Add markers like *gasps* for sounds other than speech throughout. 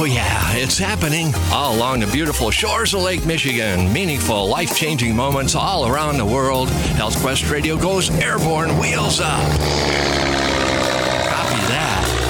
Oh, yeah, it's happening all along the beautiful shores of Lake Michigan. Meaningful, life changing moments all around the world. Health Quest Radio goes airborne, wheels up.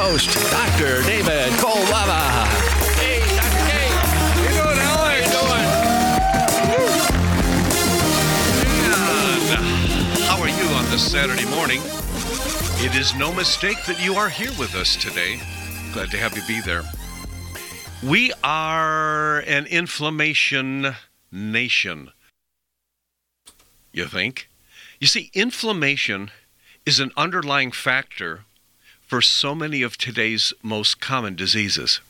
host, Dr. David Kolbaba. Hey, Dr. You how are you on this Saturday morning? It is no mistake that you are here with us today. Glad to have you be there. We are an inflammation nation. You think? You see, inflammation is an underlying factor for so many of today's most common diseases.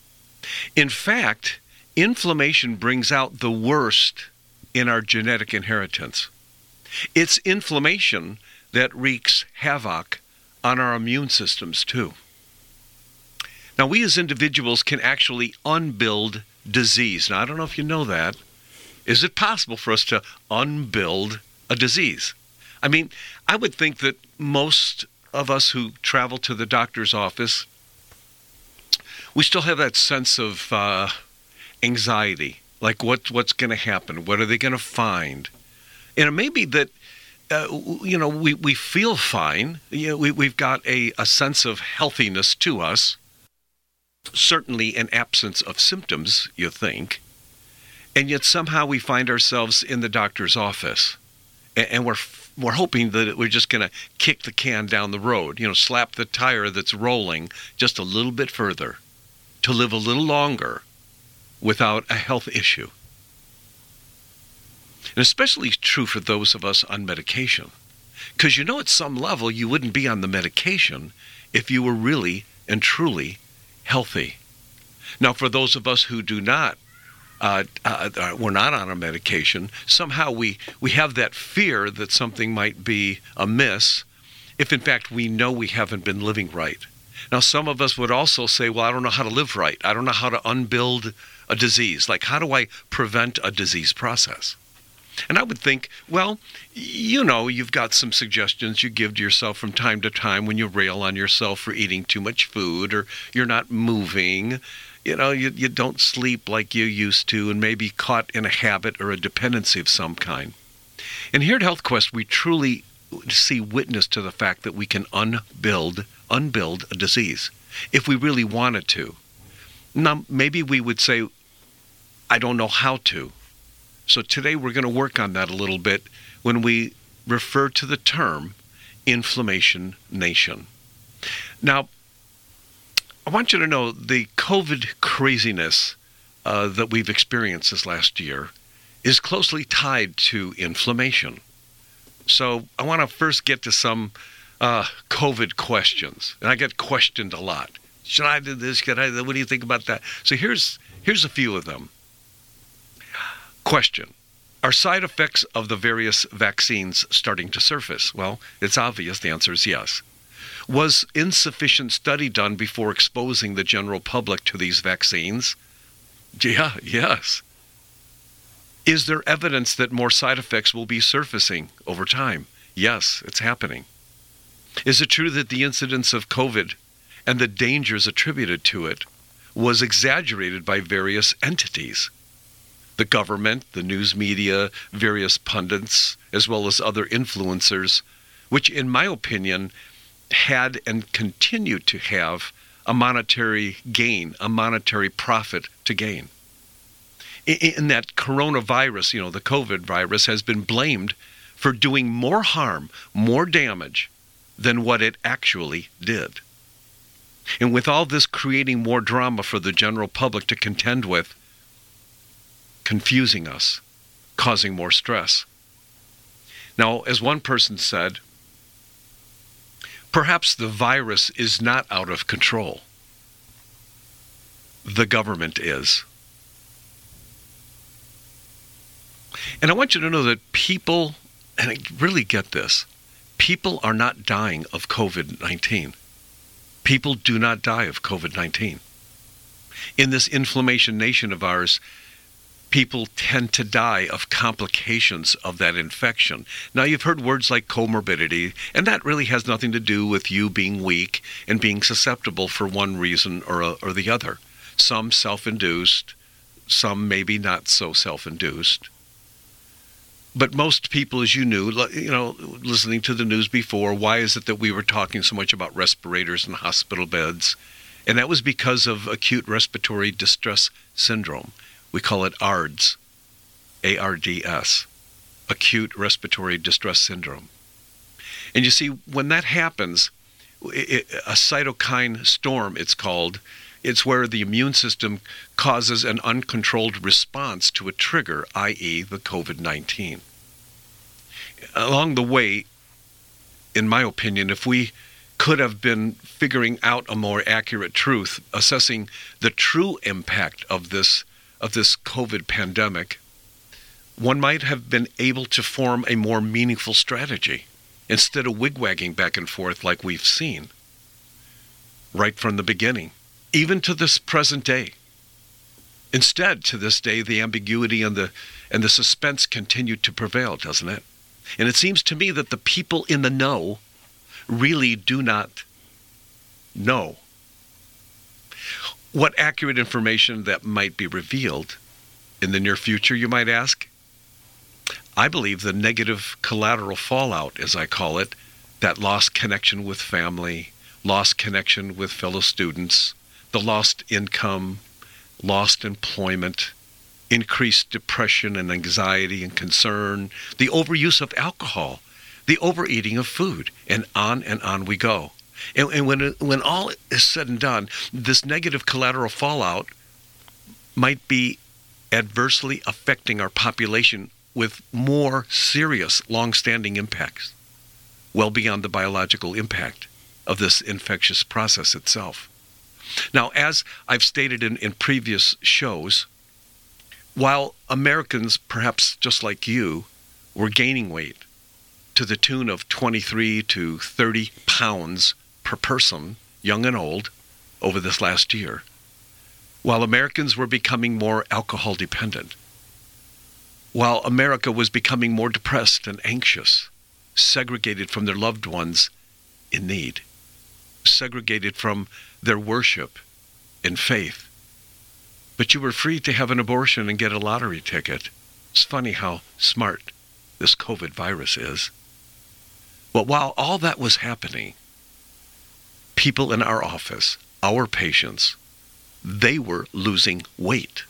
In fact, inflammation brings out the worst in our genetic inheritance. It's inflammation that wreaks havoc on our immune systems, too. Now, we as individuals can actually unbuild disease. Now, I don't know if you know that. Is it possible for us to unbuild a disease? I mean, I would think that most of us who travel to the doctor's office, we still have that sense of uh, anxiety. Like, what, what's going to happen? What are they going to find? And it may be that, uh, you know, we, we feel fine. You know, we, we've got a, a sense of healthiness to us. Certainly an absence of symptoms, you think. And yet somehow we find ourselves in the doctor's office. A- And we're we're hoping that we're just going to kick the can down the road, you know, slap the tire that's rolling just a little bit further to live a little longer without a health issue. And especially true for those of us on medication. Because you know, at some level, you wouldn't be on the medication if you were really and truly healthy. Now, for those of us who do not uh, uh, uh, we're not on a medication, somehow we, we have that fear that something might be amiss if in fact we know we haven't been living right. Now, some of us would also say, well, I don't know how to live right. I don't know how to unbuild a disease. Like, how do I prevent a disease process? And I would think, well, you know, you've got some suggestions you give to yourself from time to time when you rail on yourself for eating too much food or you're not moving you know, you, you don't sleep like you used to and maybe caught in a habit or a dependency of some kind. And here at HealthQuest, we truly see witness to the fact that we can unbuild, unbuild a disease if we really wanted to. Now, maybe we would say, I don't know how to. So today we're going to work on that a little bit when we refer to the term inflammation nation. Now, I want you to know the COVID craziness uh, that we've experienced this last year is closely tied to inflammation. So I want to first get to some uh, COVID questions, and I get questioned a lot. Should I do this? Should I? What do you think about that? So here's here's a few of them. Question: Are side effects of the various vaccines starting to surface? Well, it's obvious. The answer is yes. Was insufficient study done before exposing the general public to these vaccines? Yeah, yes. Is there evidence that more side effects will be surfacing over time? Yes, it's happening. Is it true that the incidence of COVID and the dangers attributed to it was exaggerated by various entities? The government, the news media, various pundits, as well as other influencers, which, in my opinion, had and continue to have a monetary gain, a monetary profit to gain. in that coronavirus, you know, the COVID virus has been blamed for doing more harm, more damage than what it actually did. And with all this creating more drama for the general public to contend with, confusing us, causing more stress. Now, as one person said, perhaps the virus is not out of control. The government is. And I want you to know that people, and I really get this, people are not dying of COVID 19. People do not die of COVID 19. In this inflammation nation of ours, people tend to die of complications of that infection. Now, you've heard words like comorbidity, and that really has nothing to do with you being weak and being susceptible for one reason or, uh, or the other. Some self induced, some maybe not so self induced but most people, as you knew, you know, listening to the news before, why is it that we were talking so much about respirators and hospital beds? And that was because of acute respiratory distress syndrome. We call it ARDS, A R D S, acute respiratory distress syndrome. And you see, when that happens, it, a cytokine storm, it's called, it's where the immune system causes an uncontrolled response to a trigger, i.e., the COVID 19 along the way, in my opinion, if we could have been figuring out a more accurate truth, assessing the true impact of this of this COVID pandemic, one might have been able to form a more meaningful strategy instead of wigwagging back and forth like we've seen right from the beginning, even to this present day. Instead, to this day, the ambiguity and the and the suspense continue to prevail, doesn't it? And it seems to me that the people in the know really do not know what accurate information that might be revealed in the near future, you might ask. I believe the negative collateral fallout, as I call it, that lost connection with family, lost connection with fellow students, the lost income, lost employment, increased depression and anxiety and concern, the overuse of alcohol, the overeating of food, and on and on we go. And, and when, when all is said and done, this negative collateral fallout might be adversely affecting our population with more serious, long-standing impacts, well beyond the biological impact of this infectious process itself. Now, as I've stated in, in previous shows, while Americans, perhaps just like you, were gaining weight to the tune of 23 to 30 pounds per person, young and old, over this last year, while Americans were becoming more alcohol dependent, while America was becoming more depressed and anxious, segregated from their loved ones in need, segregated from their worship and faith, but you were free to have an abortion and get a lottery ticket. It's funny how smart this COVID virus is. But while all that was happening, people in our office, our patients, they were losing weight.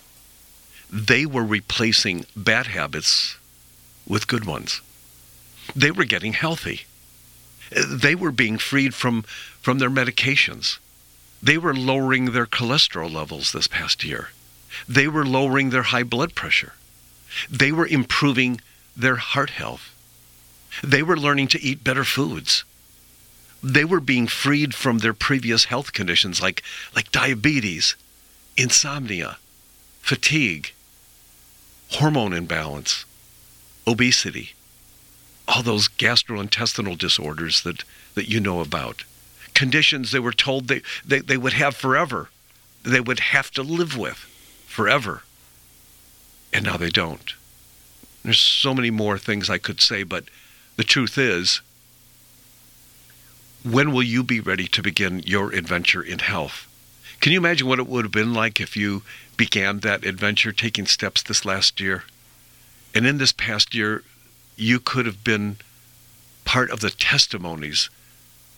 They were replacing bad habits with good ones. They were getting healthy. They were being freed from, from their medications. They were lowering their cholesterol levels this past year. They were lowering their high blood pressure. They were improving their heart health. They were learning to eat better foods. They were being freed from their previous health conditions like, like diabetes, insomnia, fatigue, hormone imbalance, obesity, all those gastrointestinal disorders that, that you know about. Conditions they were told they, they, they would have forever, they would have to live with forever. And now they don't. There's so many more things I could say, but the truth is, when will you be ready to begin your adventure in health? Can you imagine what it would have been like if you began that adventure taking steps this last year? And in this past year, you could have been part of the testimonies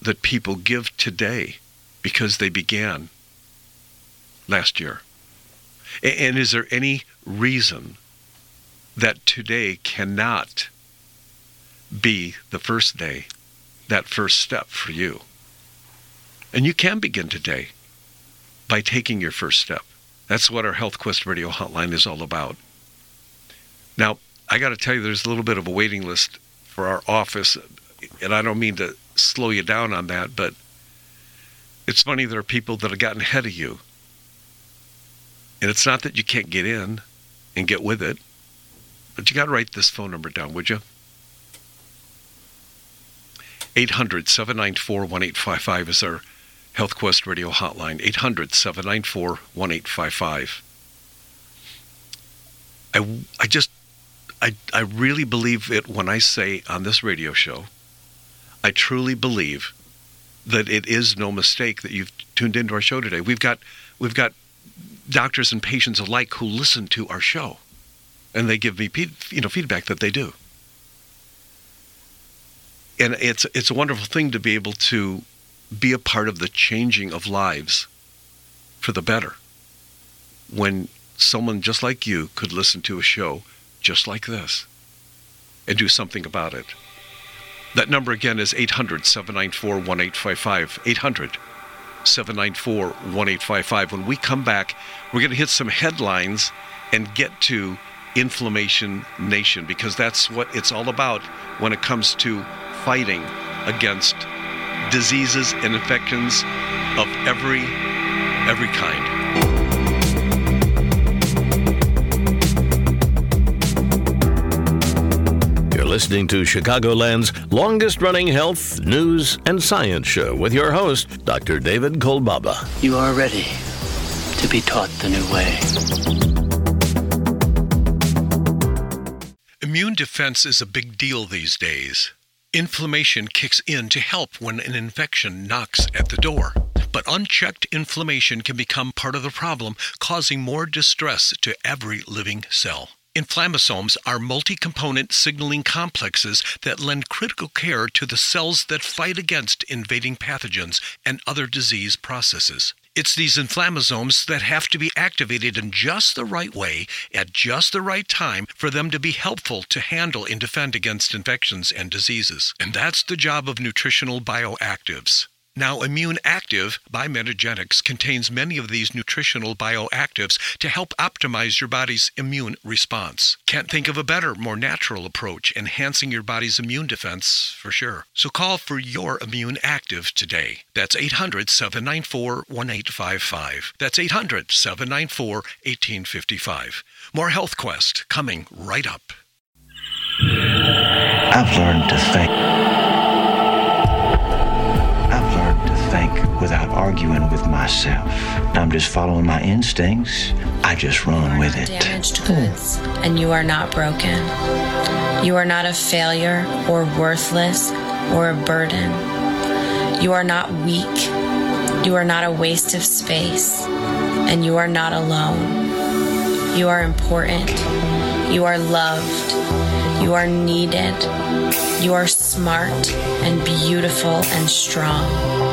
that people give today because they began last year. And is there any reason that today cannot be the first day, that first step for you? And you can begin today by taking your first step. That's what our Health Quest Radio hotline is all about. Now, I got to tell you, there's a little bit of a waiting list for our office, and I don't mean to slow you down on that, but it's funny there are people that have gotten ahead of you. And it's not that you can't get in and get with it, but you got to write this phone number down, would you? 800 794 1855 is our Health Quest Radio hotline. 800 794 1855. I, I just I, I really believe it when I say on this radio show, I truly believe that it is no mistake that you've tuned into our show today. We've got we've got doctors and patients alike who listen to our show, and they give me you know feedback that they do. And it's it's a wonderful thing to be able to be a part of the changing of lives for the better. When someone just like you could listen to a show just like this and do something about it. That number again is 800 794 1855. 800 794 1855. When we come back, we're going to hit some headlines and get to Inflammation Nation because that's what it's all about when it comes to fighting against diseases and infections of every every kind. You're listening to Chicagoland's longest running health, news, and science show with your host, Dr. David Kolbaba. You are ready to be taught the new way. Immune defense is a big deal these days. Inflammation kicks in to help when an infection knocks at the door. But unchecked inflammation can become part of the problem, causing more distress to every living cell. Inflammasomes are multi-component signaling complexes that lend critical care to the cells that fight against invading pathogens and other disease processes. It's these inflammasomes that have to be activated in just the right way at just the right time for them to be helpful to handle and defend against infections and diseases. And that's the job of nutritional bioactives. Now, Immune Active by Metagenics contains many of these nutritional bioactives to help optimize your body's immune response. Can't think of a better, more natural approach enhancing your body's immune defense for sure. So call for your Immune Active today. That's 800 794 1855. That's 800 794 1855. More Health Quest coming right up. I've learned to think arguing with myself. I'm just following my instincts. I just run with it. Damaged goods, and you are not broken. You are not a failure or worthless or a burden. You are not weak. You are not a waste of space, and you are not alone. You are important. You are loved. You are needed. You are smart and beautiful and strong.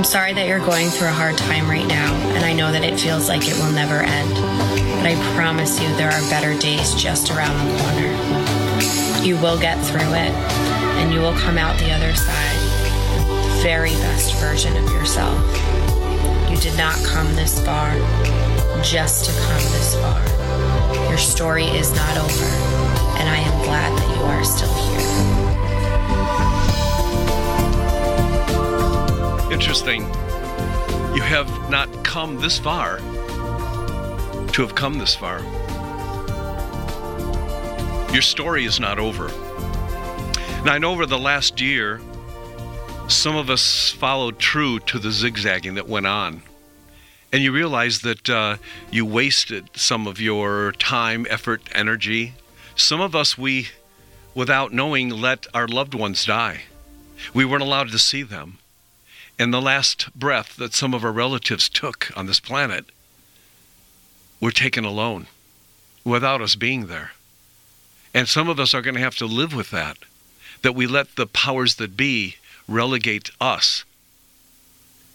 I'm sorry that you're going through a hard time right now, and I know that it feels like it will never end. But I promise you, there are better days just around the corner. You will get through it, and you will come out the other side, the very best version of yourself. You did not come this far just to come this far. Your story is not over, and I am glad that you are still here. Interesting. You have not come this far to have come this far. Your story is not over. Now, I know over the last year, some of us followed true to the zigzagging that went on. And you realize that uh, you wasted some of your time, effort, energy. Some of us, we, without knowing, let our loved ones die. We weren't allowed to see them and the last breath that some of our relatives took on this planet were taken alone without us being there. And some of us are going to have to live with that, that we let the powers that be relegate us,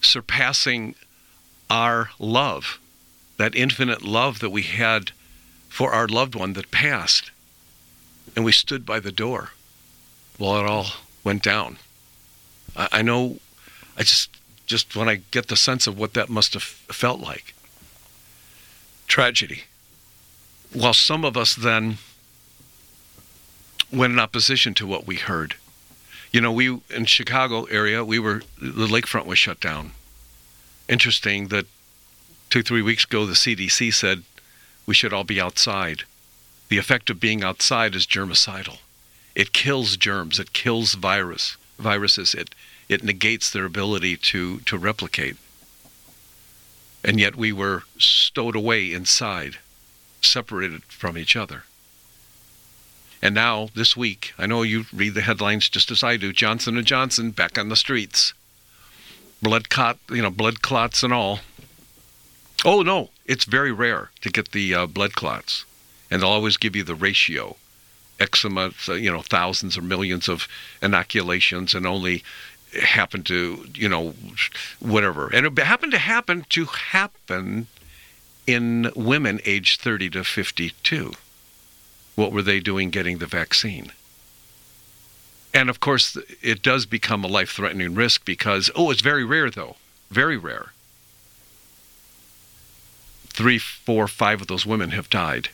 surpassing our love that infinite love that we had for our loved one that passed. And we stood by the door while it all went down. I, I know, I just, just when I get the sense of what that must have felt like. Tragedy. While some of us then went in opposition to what we heard. You know, we in Chicago area, we were the lakefront was shut down. Interesting that two three weeks ago the CDC said we should all be outside. The effect of being outside is germicidal. It kills germs. It kills virus viruses. It it negates their ability to to replicate. And yet we were stowed away inside, separated from each other. And now this week, I know you read the headlines just as I do. Johnson and Johnson back on the streets, blood clot, you know, blood clots and all. Oh no, it's very rare to get the uh, blood clots, and they'll always give you the ratio, eczema, you know, thousands or millions of inoculations, and only happen to, you know, whatever. And it happened to happen to happen in women aged 30 to 52. What were they doing getting the vaccine? And of course, it does become a life threatening risk because, oh, it's very rare though, very rare. Three, four, five of those women have died.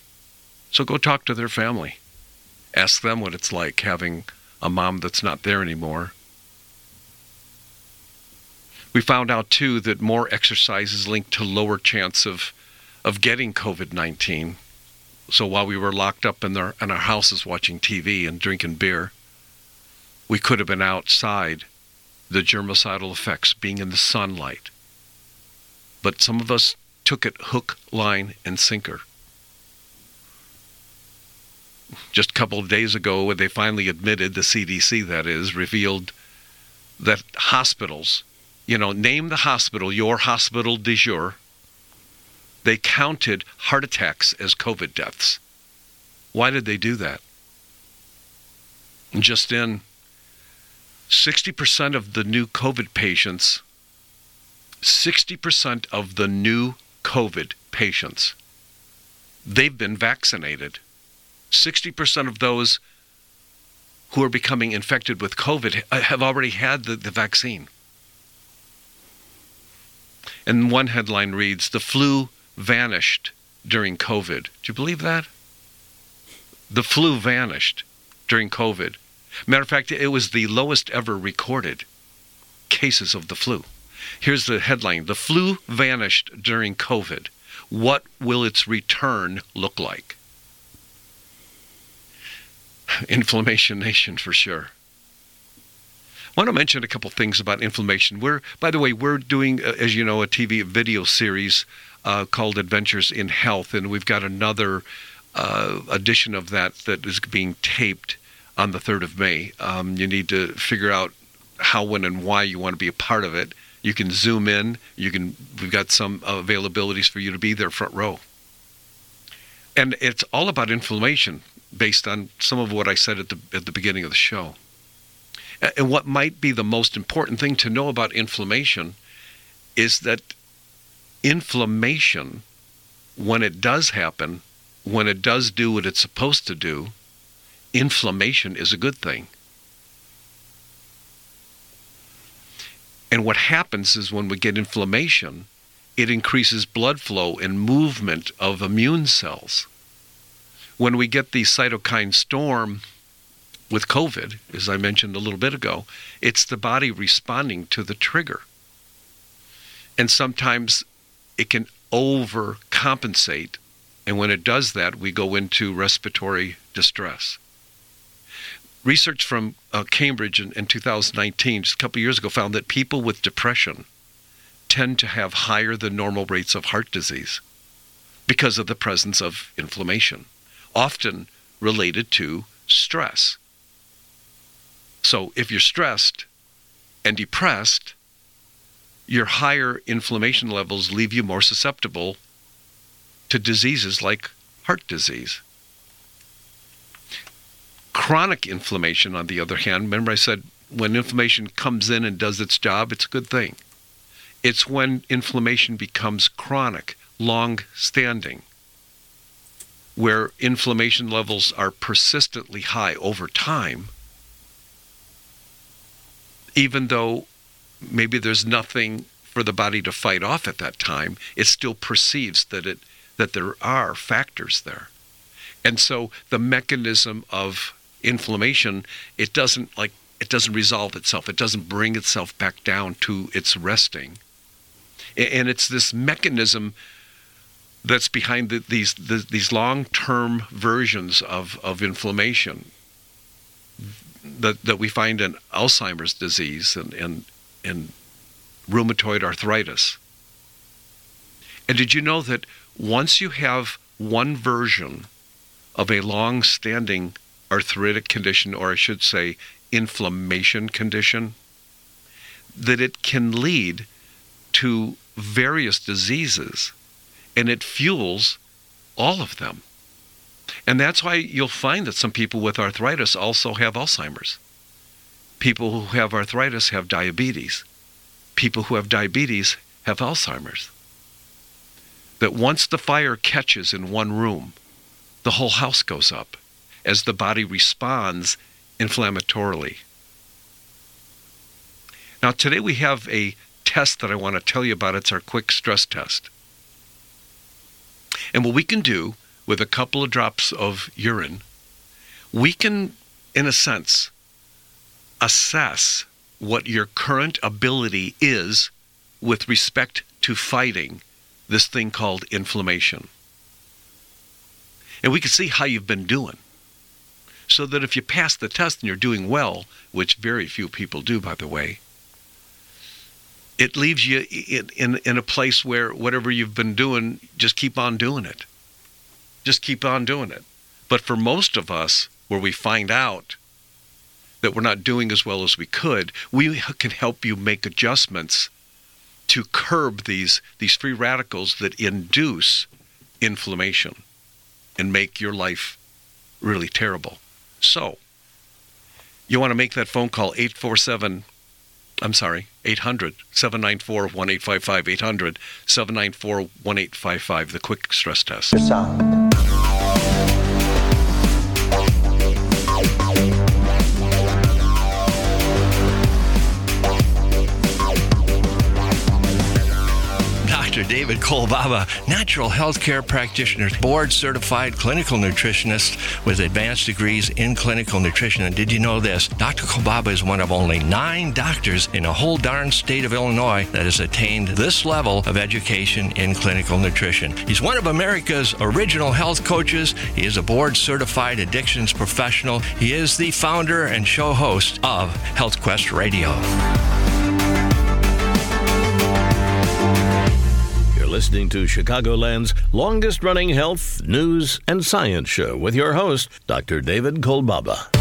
So go talk to their family. Ask them what it's like having a mom that's not there anymore. We found out too that more exercise is linked to lower chance of of getting COVID 19 so while we were locked up in our, in our houses watching TV and drinking beer, we could have been outside the germicidal effects, being in the sunlight. But some of us took it hook, line, and sinker. Just a couple of days ago, when they finally admitted, the CDC that is, revealed that hospitals, you know, name the hospital, your hospital de jour, they counted heart attacks as COVID deaths. Why did they do that? Just in 60% of the new COVID patients, 60% of the new COVID patients, they've been vaccinated. 60% of those who are becoming infected with COVID have already had the, the vaccine. And one headline reads The flu vanished during COVID. Do you believe that? The flu vanished during COVID. Matter of fact, it was the lowest ever recorded cases of the flu. Here's the headline The flu vanished during COVID. What will its return look like? *laughs* Inflammation Nation for sure. Want to mention a couple things about inflammation. We're, by the way, we're doing, uh, as you know, a TV video series uh, called Adventures in Health, and we've got another uh, edition of that that is being taped on the 3rd of May. Um, you need to figure out how, when, and why you want to be a part of it. You can zoom in. You can. We've got some availabilities for you to be there front row. And it's all about inflammation, based on some of what I said at the at the beginning of the show. And what might be the most important thing to know about inflammation is that inflammation, when it does happen, when it does do what it's supposed to do, inflammation is a good thing. And what happens is when we get inflammation, it increases blood flow and movement of immune cells. When we get the cytokine storm with COVID, as I mentioned a little bit ago, it's the body responding to the trigger. And sometimes it can overcompensate. And when it does that, we go into respiratory distress. Research from uh, Cambridge in, in 2019, just a couple years ago, found that people with depression tend to have higher than normal rates of heart disease because of the presence of inflammation, often related to stress. So if you're stressed and depressed, your higher inflammation levels leave you more susceptible to diseases like heart disease. Chronic inflammation, on the other hand, remember I said when inflammation comes in and does its job, it's a good thing. It's when inflammation becomes chronic, long standing, where inflammation levels are persistently high over time, even though maybe there's nothing for the body to fight off at that time, it still perceives that it that there are factors there. And so the mechanism of inflammation, it doesn't like it doesn't resolve itself. It doesn't bring itself back down to its resting. And it's this mechanism that's behind the, these the, these long-term versions of, of inflammation that, that we find in Alzheimer's disease and, and, and rheumatoid arthritis. And did you know that once you have one version of a long standing arthritic condition, or I should say, inflammation condition, that it can lead to various diseases and it fuels all of them. And that's why you'll find that some people with arthritis also have Alzheimer's. People who have arthritis have diabetes. People who have diabetes have Alzheimer's. That once the fire catches in one room, the whole house goes up as the body responds inflammatorily. Now, today we have a test that I want to tell you about. It's our quick stress test. And what we can do with a couple of drops of urine, we can, in a sense, assess what your current ability is with respect to fighting this thing called inflammation. And we can see how you've been doing. So that if you pass the test and you're doing well, which very few people do, by the way, it leaves you in, in, in a place where whatever you've been doing, just keep on doing it. Just keep on doing it. But for most of us, where we find out that we're not doing as well as we could, we can help you make adjustments to curb these, these free radicals that induce inflammation and make your life really terrible. So, you want to make that phone call 847 I'm sorry, 800 794 1855. 800 794 1855, the quick stress test. Dr. David Kolbaba, natural health care practitioner, board certified clinical nutritionist with advanced degrees in clinical nutrition. And did you know this? Dr. Kolbaba is one of only nine doctors in a whole darn state of Illinois that has attained this level of education in clinical nutrition. He's one of America's original health coaches. He is a board certified addictions professional. He is the founder and show host of Health Quest Radio. Listening to Chicagoland's longest running health, news, and science show with your host, Dr. David Kolbaba.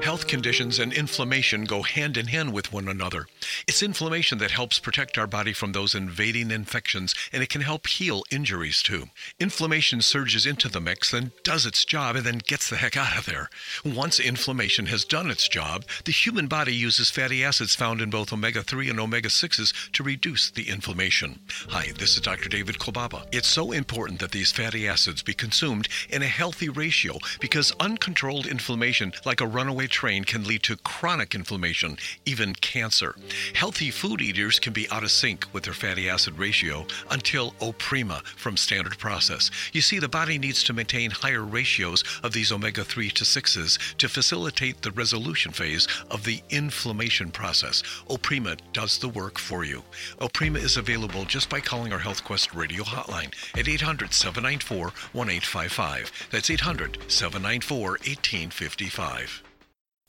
Health conditions and inflammation go hand in hand with one another. It's inflammation that helps protect our body from those invading infections, and it can help heal injuries too. Inflammation surges into the mix, then does its job, and then gets the heck out of there. Once inflammation has done its job, the human body uses fatty acids found in both omega 3 and omega 6s to reduce the inflammation. Hi, this is Dr. David Kolbaba. It's so important that these fatty acids be consumed in a healthy ratio because uncontrolled inflammation, like a runaway train, can lead to chronic inflammation, even cancer. Healthy food eaters can be out of sync with their fatty acid ratio until Oprima from Standard Process. You see, the body needs to maintain higher ratios of these omega 3 to 6s to facilitate the resolution phase of the inflammation process. Oprima does the work for you. Oprima is available just by calling our HealthQuest radio hotline at 800 794 1855. That's 800 794 1855.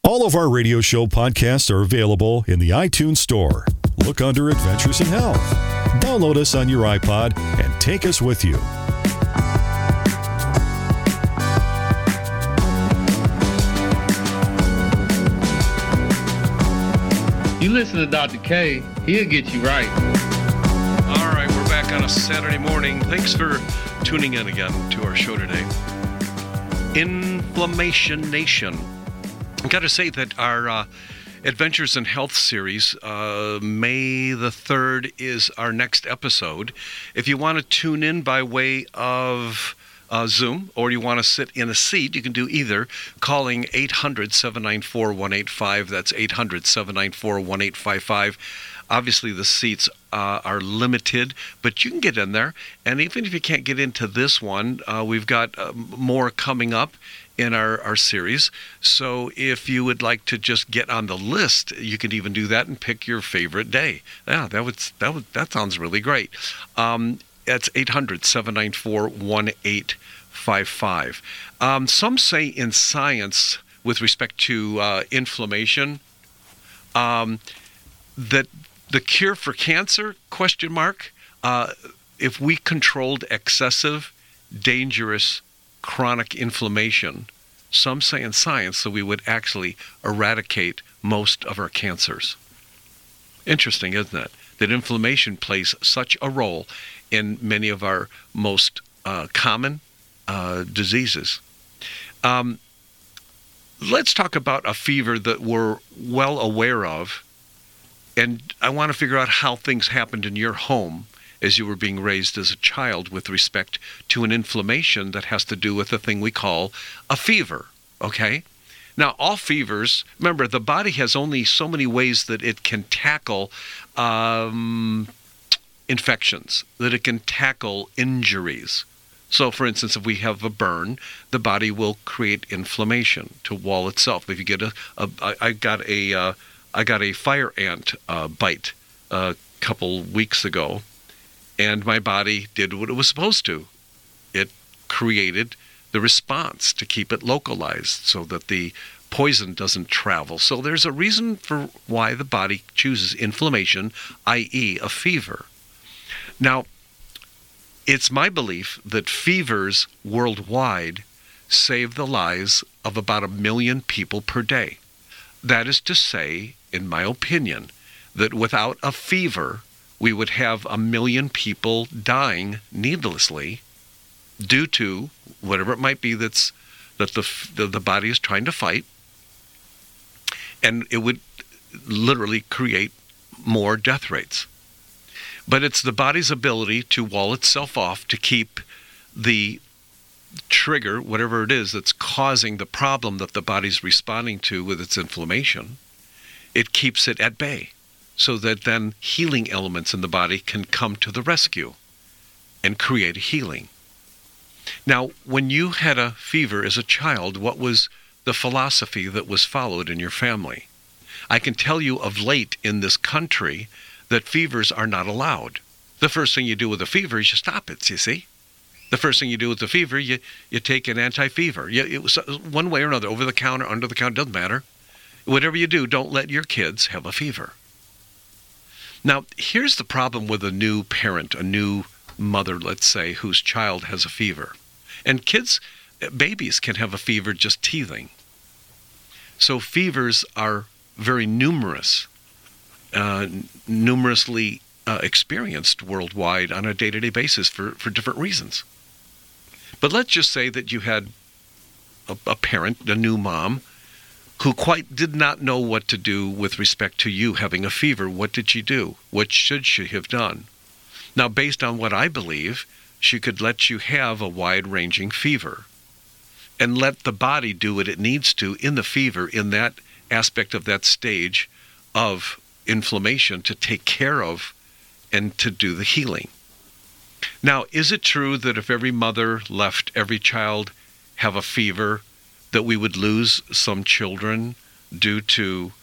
All of our radio show podcasts are available in the iTunes Store. Look under Adventures in Health. Download us on your iPod and take us with you. You listen to Dr. K, he'll get you right. All right, we're back on a Saturday morning. Thanks for tuning in again to our show today. Inflammation Nation. I got to say that our uh, Adventures in Health series, uh, May the 3rd, is our next episode. If you want to tune in by way of uh, Zoom or you want to sit in a seat, you can do either calling 800 794 185. That's 800 794 1855. Obviously, the seats uh, are limited, but you can get in there. And even if you can't get into this one, uh, we've got uh, more coming up in our, our series. So if you would like to just get on the list, you can even do that and pick your favorite day. Yeah, that would that would that sounds really great. Um, that's 800 794 1855. Um, some say in science, with respect to uh, inflammation, um, that the cure for cancer question mark uh, if we controlled excessive dangerous chronic inflammation. Some say in science that we would actually eradicate most of our cancers. Interesting isn't it that inflammation plays such a role in many of our most uh, common uh, diseases. Um, let's talk about a fever that we're well aware of and I want to figure out how things happened in your home as you were being raised as a child with respect to an inflammation that has to do with a thing we call a fever. Okay? Now, all fevers, remember, the body has only so many ways that it can tackle um, infections, that it can tackle injuries. So, for instance, if we have a burn, the body will create inflammation to wall itself. If you get a, a I, got a, uh, I got a fire ant uh, bite a couple weeks ago, and my body did what it was supposed to. It created the response to keep it localized so that the poison doesn't travel. So there's a reason for why the body chooses inflammation, i.e., a fever. Now, it's my belief that fevers worldwide save the lives of about a million people per day. That is to say, in my opinion, that without a fever, we would have a million people dying needlessly due to whatever it might be that's that the, the, the body is trying to fight. And it would literally create more death rates. But it's the body's ability to wall itself off to keep the trigger whatever it is that's causing the problem that the body's responding to with its inflammation it keeps it at bay so that then healing elements in the body can come to the rescue and create healing. Now, when you had a fever as a child, what was the philosophy that was followed in your family? I can tell you of late in this country that fevers are not allowed. The first thing you do with a fever is you stop it, you see? The first thing you do with the fever, you, you take an anti fever. It was uh, one way or another, over the counter, under the counter, doesn't matter. Whatever you do, don't let your kids have a fever. Now, here's the problem with a new parent, a new mother, let's say, whose child has a fever. And kids, babies can have a fever just teething. So fevers are very numerous, uh, numerously uh, experienced worldwide on a day to day basis for, for different reasons. But let's just say that you had a, a parent, a new mom, who quite did not know what to do with respect to you having a fever. What did she do? What should she have done? Now, based on what I believe, she could let you have a wide ranging fever and let the body do what it needs to in the fever, in that aspect of that stage of inflammation to take care of and to do the healing. Now, is it true that if every mother left every child have a fever, that we would lose some children due to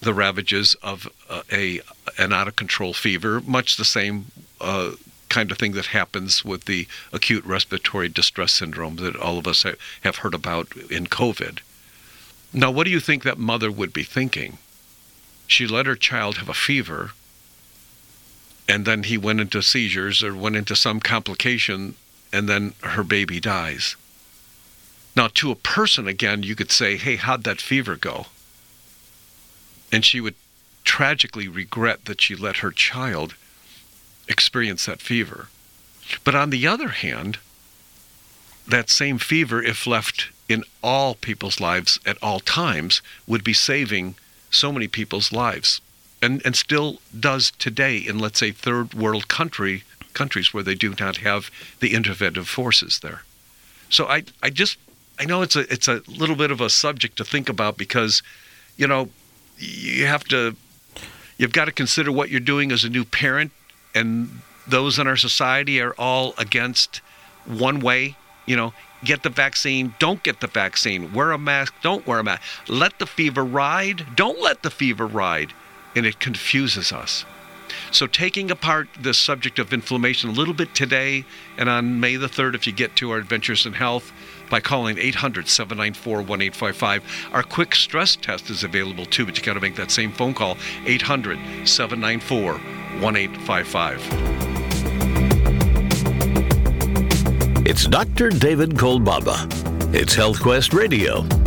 the ravages of uh, a an out of control fever, much the same uh, kind of thing that happens with the acute respiratory distress syndrome that all of us have heard about in COVID. Now, what do you think that mother would be thinking? She let her child have a fever, and then he went into seizures or went into some complication, and then her baby dies. Now, to a person, again, you could say, Hey, how'd that fever go? And she would tragically regret that she let her child experience that fever. But on the other hand, that same fever, if left in all people's lives at all times, would be saving so many people's lives. And, and still does today in, let's say, third world country countries where they do not have the interventive forces there. So I, I just I know it's a it's a little bit of a subject to think about because, you know, you have to you've got to consider what you're doing as a new parent and those in our society are all against one way, you know, get the vaccine, don't get the vaccine, wear a mask, don't wear a mask. Let the fever ride, don't let the fever ride. And it confuses us. So, taking apart the subject of inflammation a little bit today, and on May the 3rd, if you get to our Adventures in Health, by calling 800 794 1855. Our quick stress test is available too, but you got to make that same phone call 800 794 1855. It's Dr. David Kolbaba. It's HealthQuest Radio.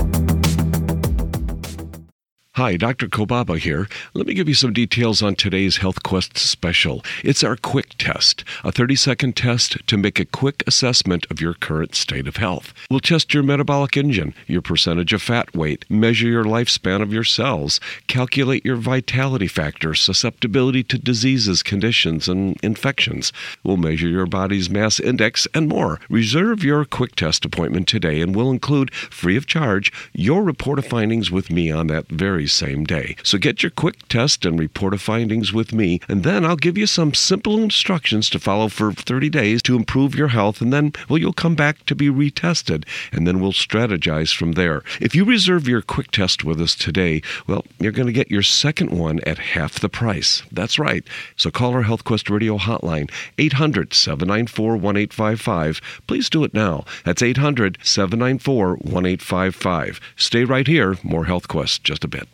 Hi, Dr. Kolbaba here. Let me give you some details on today's Health Quest special. It's our quick test, a 30 second test to make a quick assessment of your current state of health. We'll test your metabolic engine, your percentage of fat weight, measure your lifespan of your cells, calculate your vitality factor, susceptibility to diseases, conditions, and infections. We'll measure your body's mass index and more. Reserve your quick test appointment today and we'll include, free of charge, your report of findings with me on that very same day. So get your quick test and report of findings with me, and then I'll give you some simple instructions to follow for 30 days to improve your health, and then, well, you'll come back to be retested, and then we'll strategize from there. If you reserve your quick test with us today, well, you're going to get your second one at half the price. That's right. So call our HealthQuest Radio hotline, 800 794 1855. Please do it now. That's 800 794 1855. Stay right here. More HealthQuest just a bit.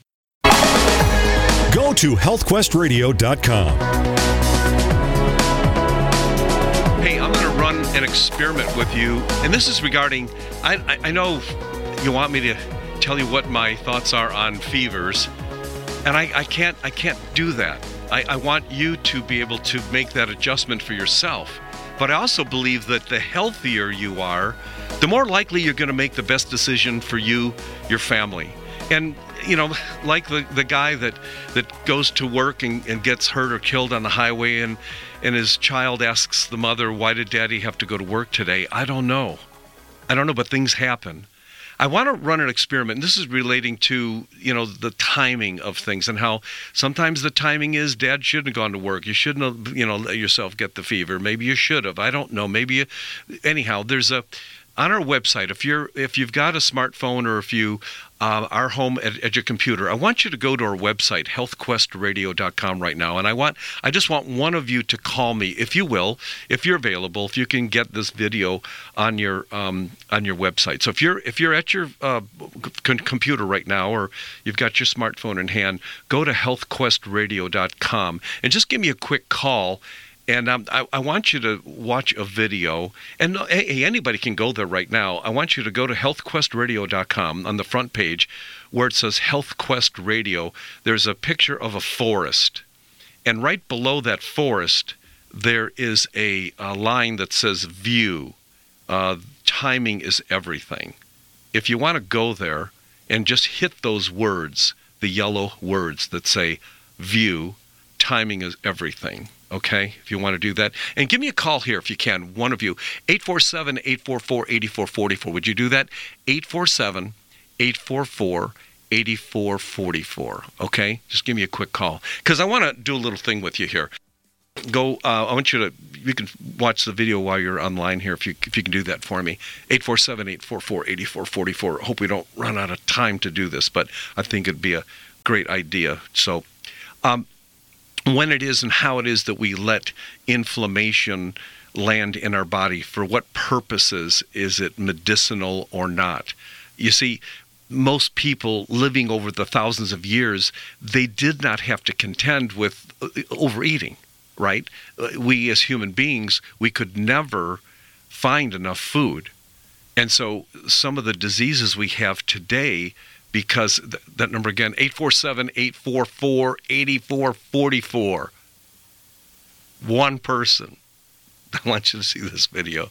Go to healthquestradio.com. Hey, I'm going to run an experiment with you, and this is regarding. I, I, I know you want me to tell you what my thoughts are on fevers, and I, I can't. I can't do that. I, I want you to be able to make that adjustment for yourself. But I also believe that the healthier you are, the more likely you're going to make the best decision for you, your family. And you know, like the, the guy that, that goes to work and, and gets hurt or killed on the highway and, and his child asks the mother, Why did daddy have to go to work today? I don't know. I don't know, but things happen. I want to run an experiment. And this is relating to, you know, the timing of things and how sometimes the timing is dad shouldn't have gone to work. You shouldn't have, you know, let yourself get the fever. Maybe you should have. I don't know. Maybe you, anyhow, there's a on our website, if you're if you've got a smartphone or if you uh, are home at, your computer, I want you to go to our website, healthquestradio.com, right now, and I want I just want one of you to call me, if you will, if you're available, if you can get this video on your um, on your website. So if you're if you're at your uh, computer right now, or you've got your smartphone in hand, go to healthquestradio.com and just give me a quick call And um, I, I want you to watch a video. And hey, anybody can go there right now. I want you to go to healthquestradio.com on the front page where it says Health Quest Radio. There's a picture of a forest. And right below that forest, there is a, a line that says View. Uh, timing is everything. If you want to go there and just hit those words, the yellow words that say View, timing is everything okay, if you want to do that. And give me a call here if you can, one of you, 847 844 8444. Would you do that? 847 844 8444. Okay? Just give me a quick call. Because I want to do a little thing with you here. Go, uh, I want you to, you can watch the video while you're online here if you, if you can do that for me. 847 844 8444. Hope we don't run out of time to do this, but I think it'd be a great idea. So, um, when it is and how it is that we let inflammation land in our body. For what purposes is it medicinal or not? You see, most people living over the thousands of years, they did not have to contend with uh, overeating, right? Uh, we as human beings, we could never find enough food. And so some of the diseases we have today because th- that number again 847-844-8444 one person. *laughs* I want you to see this video.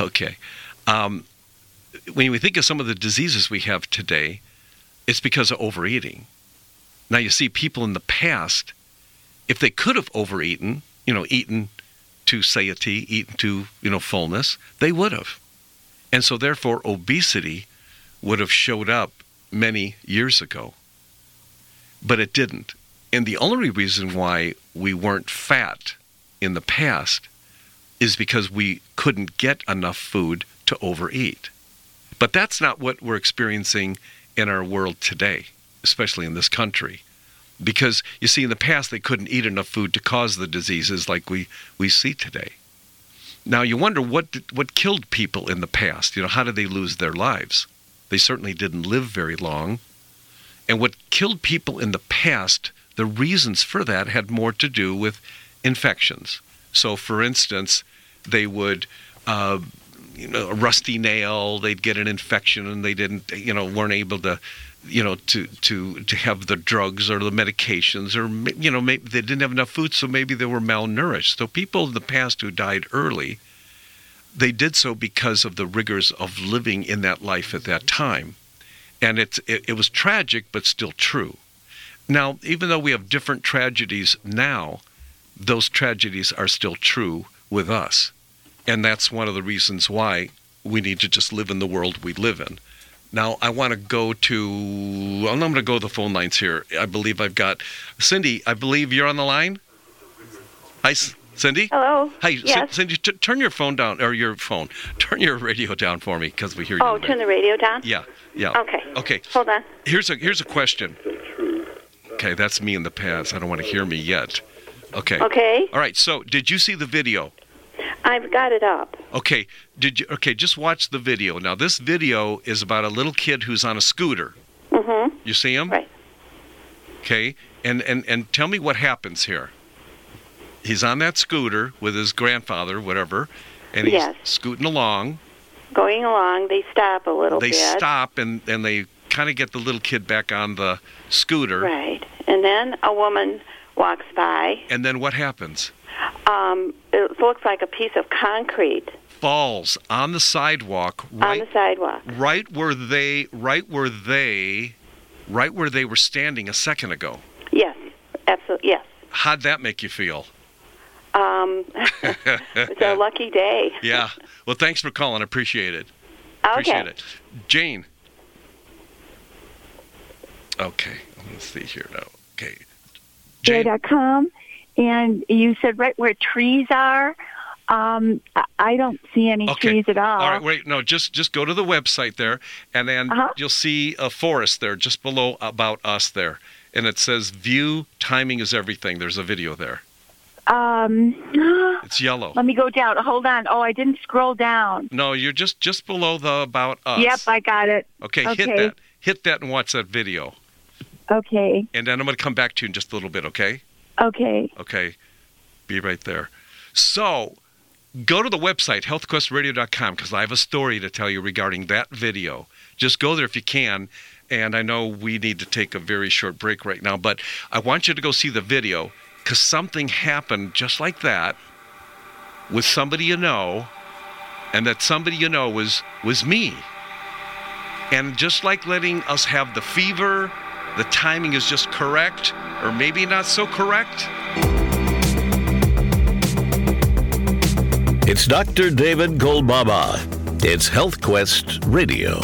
Okay. Um, when we think of some of the diseases we have today it's because of overeating. Now you see people in the past if they could have overeaten you know eaten to satiety eaten to you know fullness they would have. And so therefore obesity would have showed up many years ago. But it didn't. And the only reason why we weren't fat in the past is because we couldn't get enough food to overeat. But that's not what we're experiencing in our world today, especially in this country. Because you see, in the past, they couldn't eat enough food to cause the diseases like we, we see today. Now, you wonder what, what killed people in the past? You know, how did they lose their lives? They certainly didn't live very long. And what killed people in the past, the reasons for that had more to do with infections. So, for instance, they would, uh, you know, a rusty nail, they'd get an infection and they didn't, you know, weren't able to, you know, to, to, to have the drugs or the medications or, you know, maybe they didn't have enough food, so maybe they were malnourished. So, people in the past who died early, they did so because of the rigors of living in that life at that time. And it's, it, it was tragic, but still true. Now, even though we have different tragedies now, those tragedies are still true with us. And that's one of the reasons why we need to just live in the world we live in. Now, I want to go to, well, I'm going to go to the phone lines here. I believe I've got Cindy, I believe you're on the line. Hi, Cindy? Hello. Hi, yes. Cindy. T- turn your phone down, or your phone. *laughs* Turn your radio down for me, because we hear oh, you. Oh, turn the radio down. Yeah, yeah. Okay. Okay. Hold on. Here's a here's a question. Okay, that's me in the past. I don't want to hear me yet. Okay. Okay. All right. So, did you see the video? I've got it up. Okay. Did you? Okay, just watch the video. Now, this video is about a little kid who's on a scooter. Mm-hmm. You see him? Right. Okay. And and and tell me what happens here he's on that scooter with his grandfather, whatever, and he's yes. scooting along. Going along, they stop a little they bit. They stop and and they kind of get the little kid back on the scooter. Right, and then a woman walks by. And then what happens? Um, it looks like a piece of concrete falls on the sidewalk. Right, on the sidewalk. Right where they, right where they, right where they were standing a second ago. Yes, absolutely. Yes. How'd that make you feel? Um, *laughs* it's a lucky day. *laughs* yeah. Well, thanks for calling. Appreciate it. Okay. Appreciate it. Jane. Okay. Let's see here now. Okay. Jane.com, and you said right where trees are. Um, I don't see any okay. trees at all. All right, wait, no, just just go to the website there, and then uh-huh. you'll see a forest there, just below about us there, and it says "View timing is everything." There's a video there. Um, *gasps* it's yellow. Let me go down. Hold on. Oh, I didn't scroll down. No, you're just just below the about us. Yep, I got it. Okay, okay. hit that. Hit that and watch that video. Okay. And then I'm going to come back to you in just a little bit. Okay. Okay. Okay. Be right there. So go to the website, healthquestradio.com, because I have a story to tell you regarding that video. Just go there if you can. And I know we need to take a very short break right now, but I want you to go see the video because something happened just like that with somebody you know, and that somebody you know was was me. And just like letting us have the fever, the timing is just correct, or maybe not so correct. It's Dr. David Kolbaba. It's Health Quest Radio.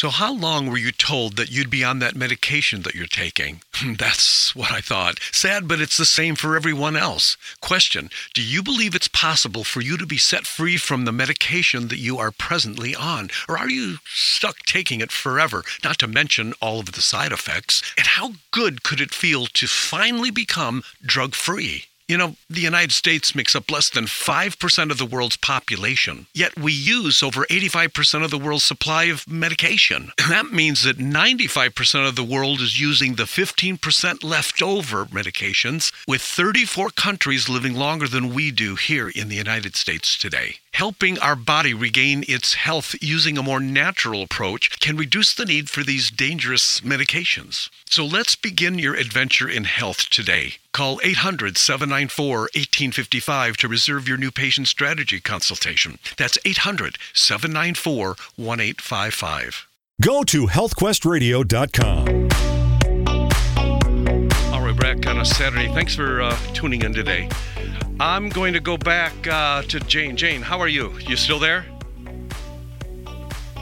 So, how long were you told that you'd be on that medication that you're taking? *laughs* That's what I thought. Sad, but it's the same for everyone else. Question Do you believe it's possible for you to be set free from the medication that you are presently on? Or are you stuck taking it forever, not to mention all of the side effects? And how good could it feel to finally become drug free? You know, the United States makes up less than 5% of the world's population, yet we use over 85% of the world's supply of medication. *laughs* That means that 95% of the world is using the 15% leftover medications, with 34 countries living longer than we do here in the United States today. Helping our body regain its health using a more natural approach can reduce the need for these dangerous medications. So let's begin your adventure in health today. Call 800 794 1855 to reserve your new patient strategy consultation. That's 800 794 1855. Go to healthquestradio.com. Back on a Saturday. Thanks for uh, tuning in today. I'm going to go back uh, to Jane. Jane, how are you? You still there?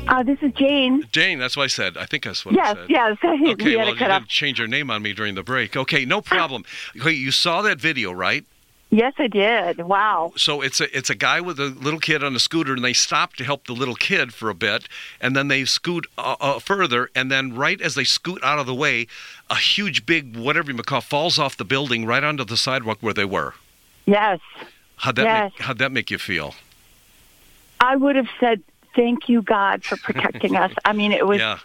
Uh, this is Jane. Jane, that's what I said. I think that's what yes, I said. Yes, *laughs* yes. Okay, well, you didn't change your name on me during the break. Okay, no problem. *laughs* Wait, you saw that video, right? Yes, I did. Wow. So it's a it's a guy with a little kid on a scooter, and they stop to help the little kid for a bit, and then they scoot uh, uh, further, and then right as they scoot out of the way, a huge big whatever you call falls off the building right onto the sidewalk where they were. Yes. How'd that yes. make, how'd that make you feel? I would have said thank you God for protecting *laughs* us. I mean, it was Yeah.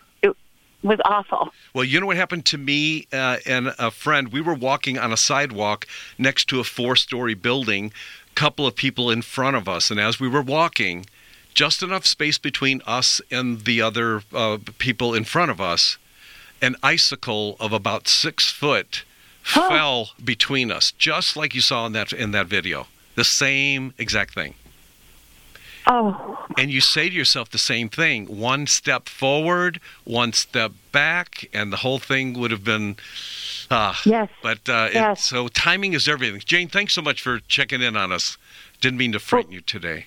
Was awful. Well, you know what happened to me uh, and a friend? We were walking on a sidewalk next to a four story building, couple of people in front of us. And as we were walking, just enough space between us and the other uh, people in front of us, an icicle of about six foot fell between us, just like you saw in that in that video. The same exact thing. Oh, And you say to yourself the same thing one step forward, one step back, and the whole thing would have been. Uh, Yes. But uh, it- Yes. so timing is everything. Jane, thanks so much for checking in on us. Didn't mean to frighten you today.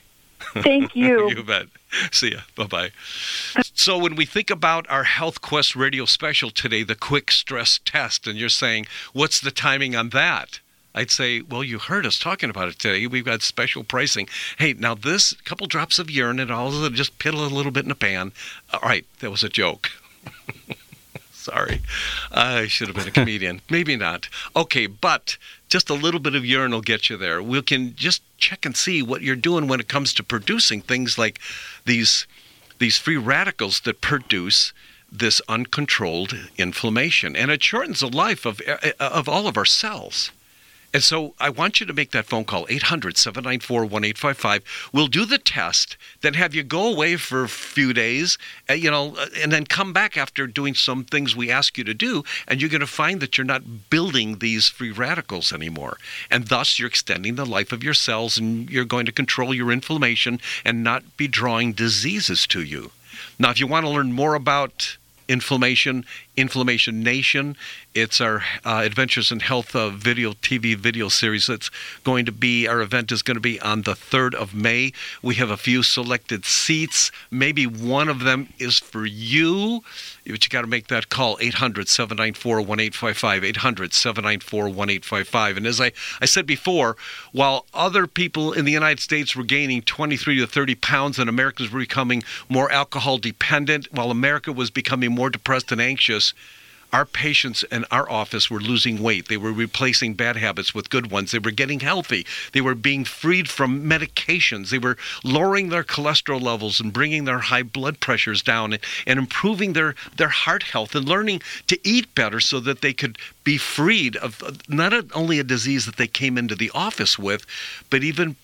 thank you. *laughs* you bet. See ya. Bye bye. So, when we think about our Health Quest radio special today, the quick stress test, and you're saying, what's the timing on that? I'd say, well, you heard us talking about it today. We've got special pricing. Hey, now this couple drops of urine and all of it, just piddle a little bit in a pan. All right, that was a joke. *laughs* Sorry. I should have been a *laughs* comedian. Maybe not. Okay, but just a little bit of urine will get you there. We can just check and see what you're doing when it comes to producing things like these these free radicals that produce this uncontrolled inflammation and it shortens the life of eh, eh, of all of our cells. And so I want you to make that phone call, 800 794 1855. We'll do the test, then have you go away for a few days, uh, you know, uh, and then come back after doing some things we ask you to do. And you're going to find that you're not building these free radicals anymore. And thus, you're extending the life of your cells and you're going to control your inflammation and not be drawing diseases to you. Now, if you want to learn more about inflammation, Inflammation Nation. It's our uh, Adventures in Health uh, video TV video series. That's going to be our event is going to be on the 3rd of May. We have a few selected seats. Maybe one of them is for you. But you got to make that call 800 794 1855. 800 794 1855. And as I, I said before, while other people in the United States were gaining 23 to 30 pounds and Americans were becoming more alcohol dependent, while America was becoming more depressed and anxious, our patients in our office were losing weight. They were replacing bad habits with good ones. They were getting healthy. They were being freed from medications. They were lowering their cholesterol levels and bringing their high blood pressures down and, and improving their, their heart health and learning to eat better so that they could be freed of not only a disease that they came into the office with, but even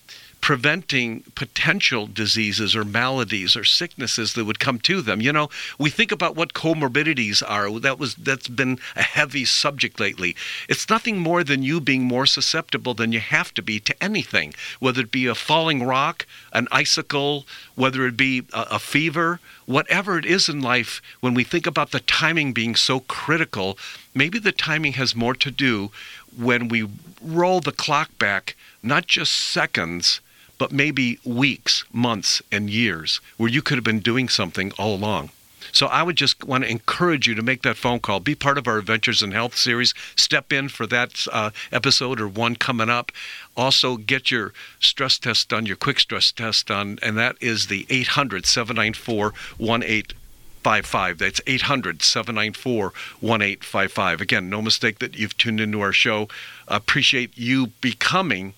preventing potential diseases or maladies or sicknesses that would come to them. You know, we think about what comorbidities are. That was that's been a heavy subject lately. It's nothing more than you being more susceptible than you have to be to anything, whether it be a falling rock, an icicle, whether it be a, a fever, whatever it is in life, when we think about the timing being so critical, maybe the timing has more to do when we roll the clock back, not just seconds, but maybe weeks, months, and years where you could have been doing something all along. So I would just want to encourage you to make that phone call. Be part of our Adventures in Health series. Step in for that uh, episode or one coming up. Also, get your stress test done, your quick stress test done, and that is the 800 794 1855. That's 800 794 1855. Again, no mistake that you've tuned into our show. Appreciate you becoming.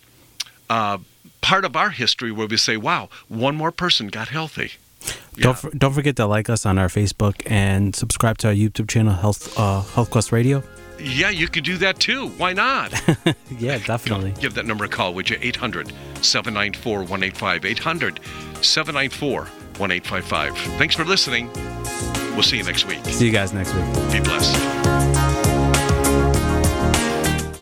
Uh, part of our history where we say, wow, one more person got healthy. Yeah. Don't for, don't forget to like us on our Facebook and subscribe to our YouTube channel, Health uh, Health Quest Radio. Yeah, you could do that too. Why not? *laughs* yeah, *laughs* definitely. Give that number a call, would you? 800 794 185. 800 794 1855. Thanks for listening. We'll see you next week. See you guys next week. Be blessed.